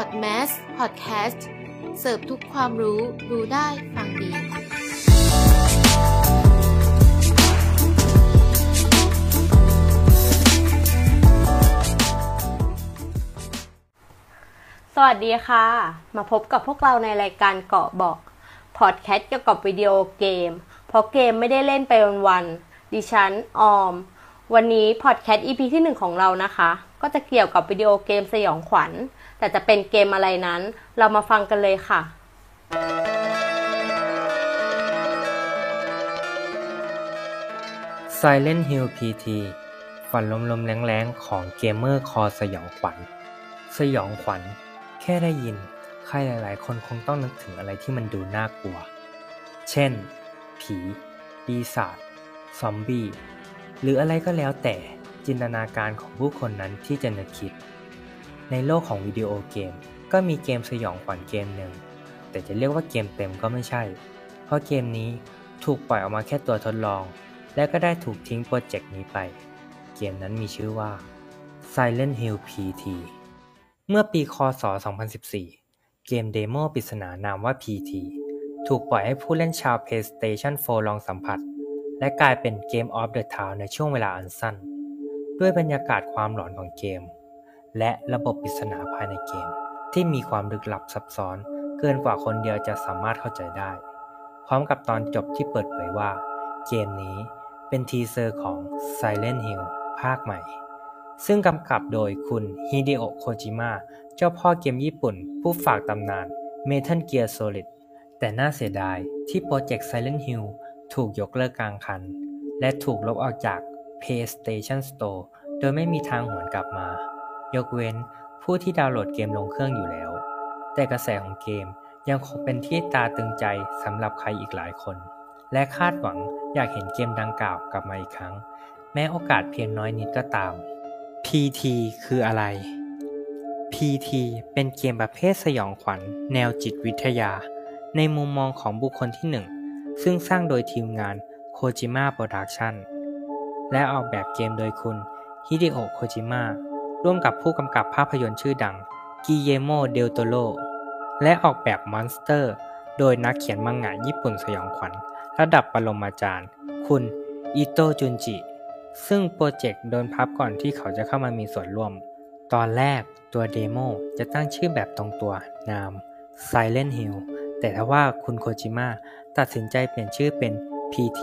Podmas Podcast เสิร์ฟทุกความรู้รู้ได้ฟังดีสวัสดีค่ะ มาพบกับพวกเราในรายการเกาะบอกพอดแคสต์เกี่ยวกับวิดีโอเกม เพราะเกมไม่ได้เล่นไปวันๆดิฉันออม วันนี้พอดแคสต์ EP ที่ 1 ของเรานะคะ ก็จะเกี่ยวกับวิดีโอเกมสยองขวัญ แต่จะเป็นเกมอะไรนั้น เรามาฟังกันเลยค่ะ Silent Hill PT ฝันลมๆแล้งๆ ของเกมเมอร์คอสยองขวัญ สยองขวัญ แค่ได้ยิน ใครหลายๆ คนคงต้องนึกถึงอะไรที่มันดูน่ากลัว เช่น ผี ปีศาจ ซอมบี้ หรืออะไรก็แล้วแต่จินตนาการของผู้คนนั้นที่จะนึกคิด ในโลกของวิดีโอเกม ก็มีเกมสยองขวัญเกมหนึ่ง แต่จะเรียกว่าเกมเต็มก็ไม่ใช่ เพราะเกมนี้ถูกปล่อยออกมาแค่ตัวทดลอง และก็ได้ถูกทิ้งโปรเจกต์นี้ไป เกมนั้นมีชื่อว่า Silent Hill PT เมื่อปีคศ 2014 เกมเดโมปริศนานามว่า PT ถูกปล่อยให้ผู้เล่นชาว PlayStation 4 ลองสัมผัส และกลายเป็น Game of the Town ในช่วงเวลาอันสั้น ด้วยบรรยากาศความหลอนของเกม และระบบปริศนาภายในเกม ที่มีความลึกลับซับซ้อน เกินกว่าคนเดียวจะสามารถเข้าใจได้ พร้อมกับตอนจบที่เปิดเผยว่า เกมนี้เป็น teaser ของ Silent Hill ภาคใหม่ ซึ่งกำกับโดยคุณฮิเดโอะโคจิมะเจ้าพ่อเกมญี่ปุ่น ผู้ฝากตำนาน Metal Gear Solid แต่น่าเสียดายที่โปรเจกต์ Silent Hill ถูกยกเลิกกลางคัน และถูกลบออกจาก PlayStation Store โดยไม่มีทางหวนกลับมา ยกเว้นผู้ที่ดาวน์โหลดเกมลงเครื่องอยู่แล้ว แต่กระแสของเกมยังคงเป็นที่ตาตึงใจสำหรับใครอีกหลายคน และคาดหวังอยากเห็นเกมดังกล่าวกลับมาอีกครั้ง แม้โอกาสเพียงน้อยนิดก็ตาม PT คืออะไร PT เป็นเกมประเภทสยองขวัญ แนวจิตวิทยา ในมุมมองของบุคคลที่หนึ่งซึ่งสร้างโดยทีมงาน Kojima Production และออกแบบเกมโดยคุณฮิเดโอะโคจิมะ ร่วมกับผู้กำกับภาพยนตร์ชื่อดังกิเยร์โม เดลโตโรและออกแบบมอนสเตอร์ โดยนักเขียนมังงะญี่ปุ่นสยองขวัญ ระดับปรมาจารย์ คุณอิโตะจุนจิ ซึ่งโปรเจกต์โดนพับก่อนที่เขาจะเข้ามามีส่วนร่วม ตอนแรกตัวเดโมจะตั้งชื่อแบบตรงตัวนาม Silent Hill แต่ถ้าว่าคุณโคจิมะตัดสินใจเปลี่ยนชื่อเป็น PT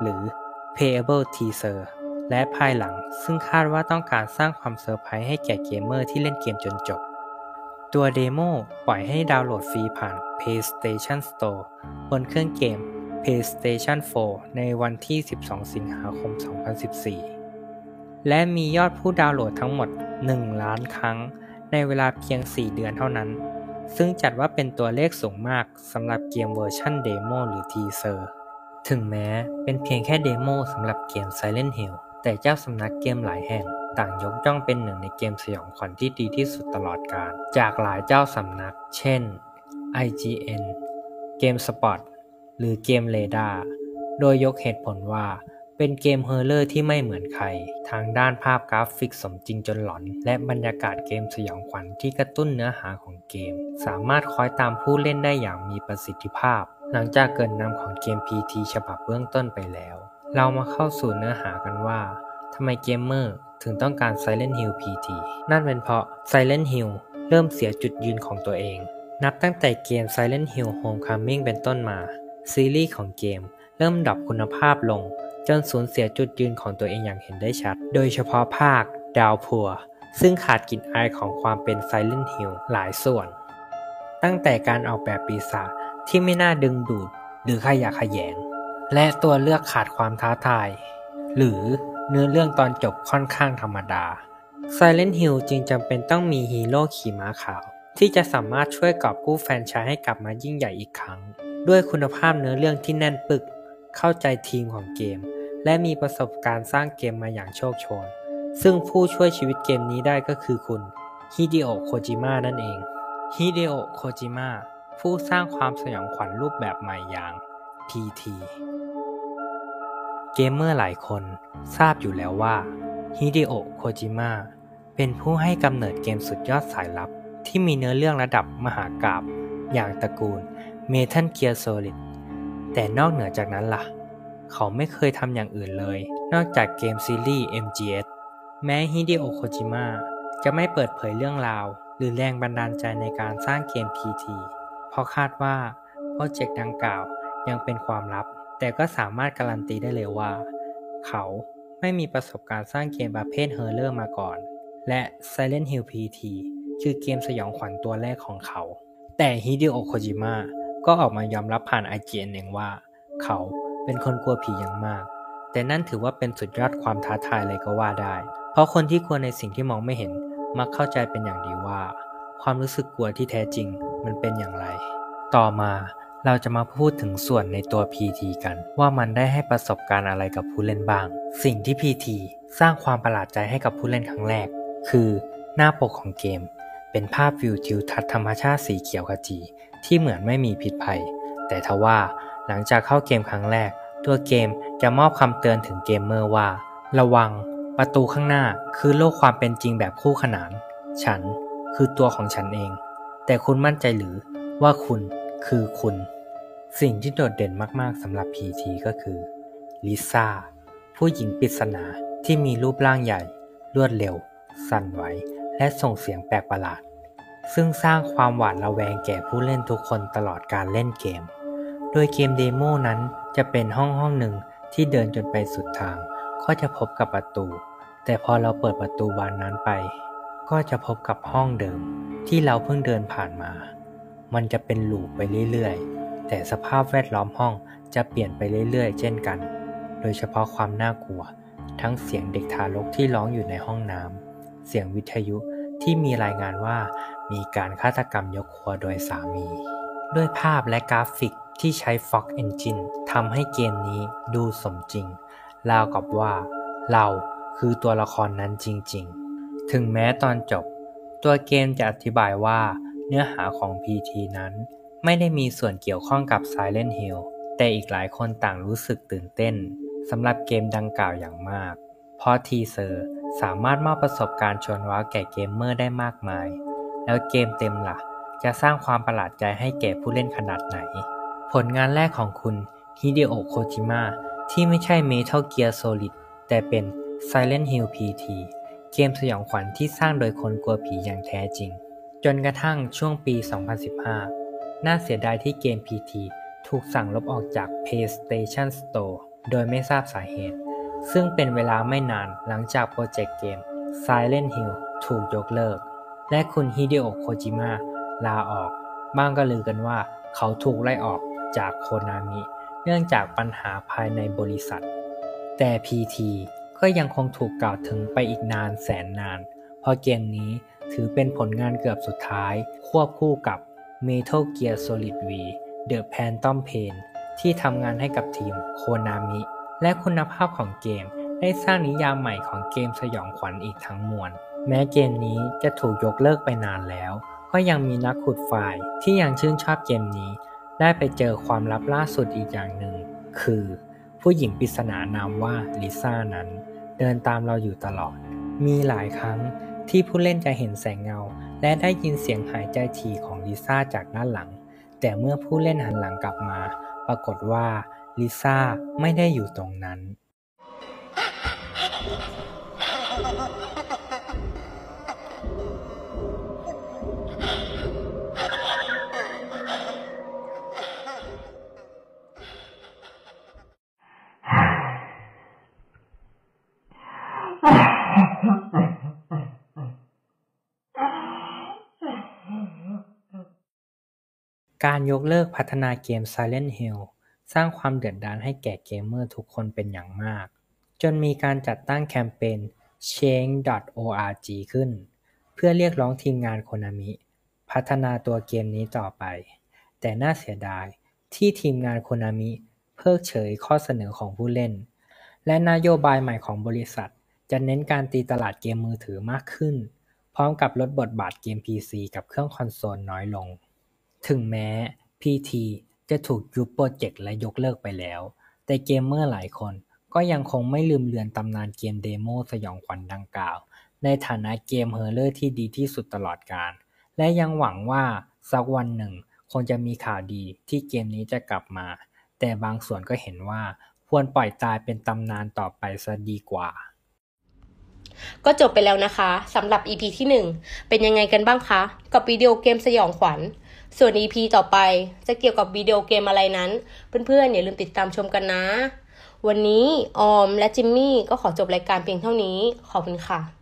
หรือ Playable Teaser และภายหลังซึ่งคาดว่าต้องการสร้างความเซอร์ไพรส์ให้แก่เกมเมอร์ที่เล่นเกมจนจบ ตัวเดโมปล่อยให้ดาวน์โหลดฟรีผ่าน PlayStation Store บนเครื่องเกม PlayStation 4 ในวันที่ 12 สิงหาคม 2014 และมียอดผู้ดาวน์โหลดทั้งหมด 1 ล้านครั้ง ในเวลาเพียง 4 เดือนเท่านั้น ซึ่งจัดว่าเป็นตัวเลขสูงมากสำหรับเกมเวอร์ชันเดโมหรือ teaser ถึงแม้เป็นเพียงแค่เดโมสำหรับเกม Silent Hill แต่เจ้าสำนักเกมหลายแห่ง ต่างยกย่องเป็นหนึ่งในเกมสยองขวัญที่ดีที่สุดตลอดกาลจากหลายเจ้าสำนัก เช่น IGN GameSpot หรือ GamesRadar โดยยกเหตุผลว่าเป็นเกม horror ที่ไม่เหมือนใคร ทางด้านภาพกราฟิกสมจริงจนหลอน และบรรยากาศเกมสยองขวัญที่กระตุ้นเนื้อหาของเกม สามารถคอยตามผู้เล่นได้อย่างมีประสิทธิภาพ หลังจากเกริ่นนำของเกม PT ฉบับเบื้องต้นไปแล้ว เรามาเข้าสู่เนื้อหากันว่าทำไมเกมเมอร์ถึงต้องการ Silent Hill PT นั่นเป็นเพราะ Silent Hill เริ่มเสียจุดยืนของตัวเอง นับตั้งแต่เกม Silent Hill Homecoming เป็นต้นมา ซีรีส์ของเกมเริ่มดับคุณภาพลง จนสูญเสียจุดยืนของตัวเองอย่างเห็นได้ชัด โดยเฉพาะภาค ดาวพัว ซึ่งขาดกลิ่นอายของความเป็น Silent Hill หลายส่วน ตั้งแต่การออกแบบปีศาจที่ไม่น่าดึงดูดหรือขยะขยง และตัวเลือกขาดความท้าทาย หรือเนื้อเรื่องตอนจบค่อนข้างธรรมดา Silent Hill จึงจำเป็นต้องมีฮีโร่ขี่ม้าขาว ที่จะสามารถช่วยกอบกู้แฟรนไชส์ให้กลับมายิ่งใหญ่อีกครั้ง ด้วยคุณภาพเนื้อเรื่องที่แน่นปึก เข้าใจธีมของเกม และมีประสบการณ์สร้างเกมมาอย่างโชกโชน ซึ่งผู้ช่วยชีวิตเกมนี้ได้ก็คือคุณฮิเดโอะโคจิมะนั่นเองฮิเดโอะโคจิมะผู้สร้างความสยองขวัญรูปแบบใหม่อย่าง PT เกมเมอร์หลายคนทราบอยู่แล้วว่าฮิเดโอะโคจิมะเป็นผู้ให้กำเนิดเกมสุดยอดสายลับ ที่มีเนื้อเรื่องระดับมหากาพย์อย่างตระกูล Metal Gear Solid แต่นอกเหนือจากนั้นล่ะ เขาไม่เคยทำอย่างอื่นเลย นอกจากเกมซีรีส์ MGS แม้ฮิเดโอะโคจิมะจะไม่เปิดเผยเรื่องราว หรือแรงบันดาลใจในการสร้างเกม PT เพราะคาดว่าโปรเจกต์ดังกล่าวยังเป็นความลับ แต่ก็สามารถการันตีได้เลยว่า เขาไม่มีประสบการณ์สร้างเกมประเภท horror มาก่อน และ Silent Hill PT คือเกมสยองขวัญตัวแรกของเขา แต่ฮิเดโอโคจิมะก็ออกมายอมรับผ่าน IGN เองว่า เขาเป็นคนกลัวผีอย่างมาก แต่นั่นถือว่าเป็นสุดยอดความท้าทายเลยก็ว่าได้ เพราะคนที่กลัวในสิ่งที่มองไม่เห็น มักเข้าใจเป็นอย่างดีว่า ความรู้สึกกลัวที่แท้จริงมันเป็นอย่างไร ต่อมา เราจะมาพูดถึงส่วนในตัว PT กัน ว่ามันได้ให้ประสบการณ์อะไรกับผู้เล่นบ้าง สิ่งที่ PT สร้างความประหลาดใจให้กับผู้เล่นครั้งแรก คือหน้าปกของเกม เป็นภาพวิวทิวทัศน์ธรรมชาติสีเขียวขจีที่เหมือนไม่มีพิษภัย แต่ทว่าหลังจากเข้าเกมครั้งแรก ตัวเกมจะมอบคำเตือนถึงเกมเมอร์ว่า ระวัง ประตูข้างหน้าคือโลกความเป็นจริงแบบคู่ขนาน ฉันคือตัวของฉันเอง แต่คุณมั่นใจหรือว่าคุณ คือคุณ สิ่งที่โดดเด่นมากๆสำหรับ PT ก็คือลิซ่าผู้หญิงปริศนาที่มีรูปร่างใหญ่ รวดเร็ว สั่นไหว และส่งเสียงแปลกประหลาด ซึ่งสร้างความหวาดระแวงแก่ผู้เล่นทุกคนตลอดการเล่นเกม โดยเกมเดโมนั้นจะเป็นห้องห้องหนึ่งที่เดินจนไปสุดทาง ก็จะพบกับประตู แต่พอเราเปิดประตูบานนั้นไป ก็จะพบกับห้องเดิมที่เราเพิ่งเดินผ่านมา มันจะเป็นลูปไปเรื่อยๆ แต่สภาพแวดล้อมห้องจะเปลี่ยนไปเรื่อยๆ เช่นกัน โดยเฉพาะความน่ากลัว ทั้งเสียงเด็กทารกที่ร้องอยู่ในห้องน้ำ เสียงวิทยุที่มีรายงานว่ามีการฆาตกรรมยกครัวโดยสามี ด้วยภาพและกราฟิกที่ใช้ Fox Engine ทำให้เกมนี้ดูสมจริง ราวกับว่า เราคือตัวละครนั้นจริงๆ ถึงแม้ตอนจบ ตัวเกมจะอธิบายว่า เนื้อหาของ PT นั้น ไม่ได้มีส่วนเกี่ยวข้องกับ Silent Hill แต่อีกหลายคนต่างรู้สึกตื่นเต้นสำหรับเกมดังกล่าวอย่างมาก เพราะทีเซอร์สามารถมอบประสบการณ์ชวนว้าวแก่เกมเมอร์ได้มากมาย แล้วเกมเต็มล่ะ จะสร้างความประหลาดใจให้แก่ผู้เล่นขนาดไหน ผลงานแรกของคุณฮิเดโอะโคจิมะที่ไม่ใช่ Metal Gear Solid แต่เป็น Silent Hill PT เกมสยองขวัญที่สร้างโดยคนกลัวผีอย่างแท้จริง จนกระทั่งช่วงปี 2015 น่าเสียดายที่เกม PT ถูกสั่งลบออกจาก PlayStation Store โดยไม่ทราบสาเหตุ ซึ่งเป็นเวลาไม่นานหลังจากโปรเจกต์เกม Silent Hill ถูกยกเลิก และคุณฮิเดโอะโคจิมะลาออก บ้างก็ลือกันว่าเขาถูกไล่ออกจากโคนามิเนื่องจากปัญหาภายในบริษัท แต่ PT ก็ยังคงถูกกล่าวถึงไปอีกนานแสนนาน เพราะเกมนี้ ถือเป็นผลงานเกือบสุดท้าย ควบคู่กับ Metal Gear Solid V The Phantom Pain ที่ทำงานให้กับทีมโคนามิและคุณภาพของเกมได้สร้างนิยามใหม่ของเกมสยองขวัญอีกทั้งมวล แม้เกมนี้จะถูกยกเลิกไปนานแล้ว ก็ยังมีนักขุดไฟล์ที่ยังชื่นชอบเกมนี้ ได้ไปเจอความลับล่าสุดอีกอย่างหนึ่ง คือ ผู้หญิงปริศนานามว่าลิซ่านั้น เดินตามเราอยู่ตลอด มีหลายครั้ง ที่ผู้เล่นจะเห็นแสงเงา และได้ยินเสียงหายใจถี่ของลิซ่าจากด้านหลัง แต่เมื่อผู้เล่นหันหลังกลับมา ปรากฏว่าลิซ่าไม่ได้อยู่ตรงนั้น การยกเลิกพัฒนาเกม Silent Hill สร้างความเดือดดาลให้แก่เกมเมอร์ทุกคนเป็นอย่างมาก จนมีการจัดตั้งแคมเปญ Change.org ขึ้น เพื่อเรียกร้องทีมงานโคนามิ พัฒนาตัวเกมนี้ต่อไป แต่น่าเสียดายที่ทีมงานโคนามิเพิกเฉยข้อเสนอของผู้เล่น และนโยบายใหม่ของบริษัท จะเน้นการตีตลาดเกมมือถือมากขึ้น พร้อมกับลดบทบาทเกม PC กับเครื่องคอนโซลน้อยลง ถึงแม้ PT จะถูกยุบโปรเจกต์และยกเลิกไปแล้ว แต่เกมเมอร์หลายคนก็ยังคงไม่ลืมเลือนตำนานเกมเดโมสยองขวัญดังกล่าว ในฐานะเกม horror ที่ดีที่สุดตลอดกาล และยังหวังว่าสักวันหนึ่งคงจะมีข่าวดีที่เกมนี้จะกลับมา แต่บางส่วนก็เห็นว่าควรปล่อยตายเป็นตำนานต่อไปซะดีกว่า ก็จบไปแล้วนะคะสำหรับ EP ที่ 1 เป็นยังไงกันบ้างคะ กับวิดีโอเกมสยองขวัญ ส่วน EP ต่อไปจะเกี่ยวกับวิดีโอเกมอะไรนั้น เพื่อนๆอย่าลืมติดตามชมกันนะ วันนี้ออมและจิมมี่ก็ขอจบรายการเพียงเท่านี้ ขอบคุณค่ะ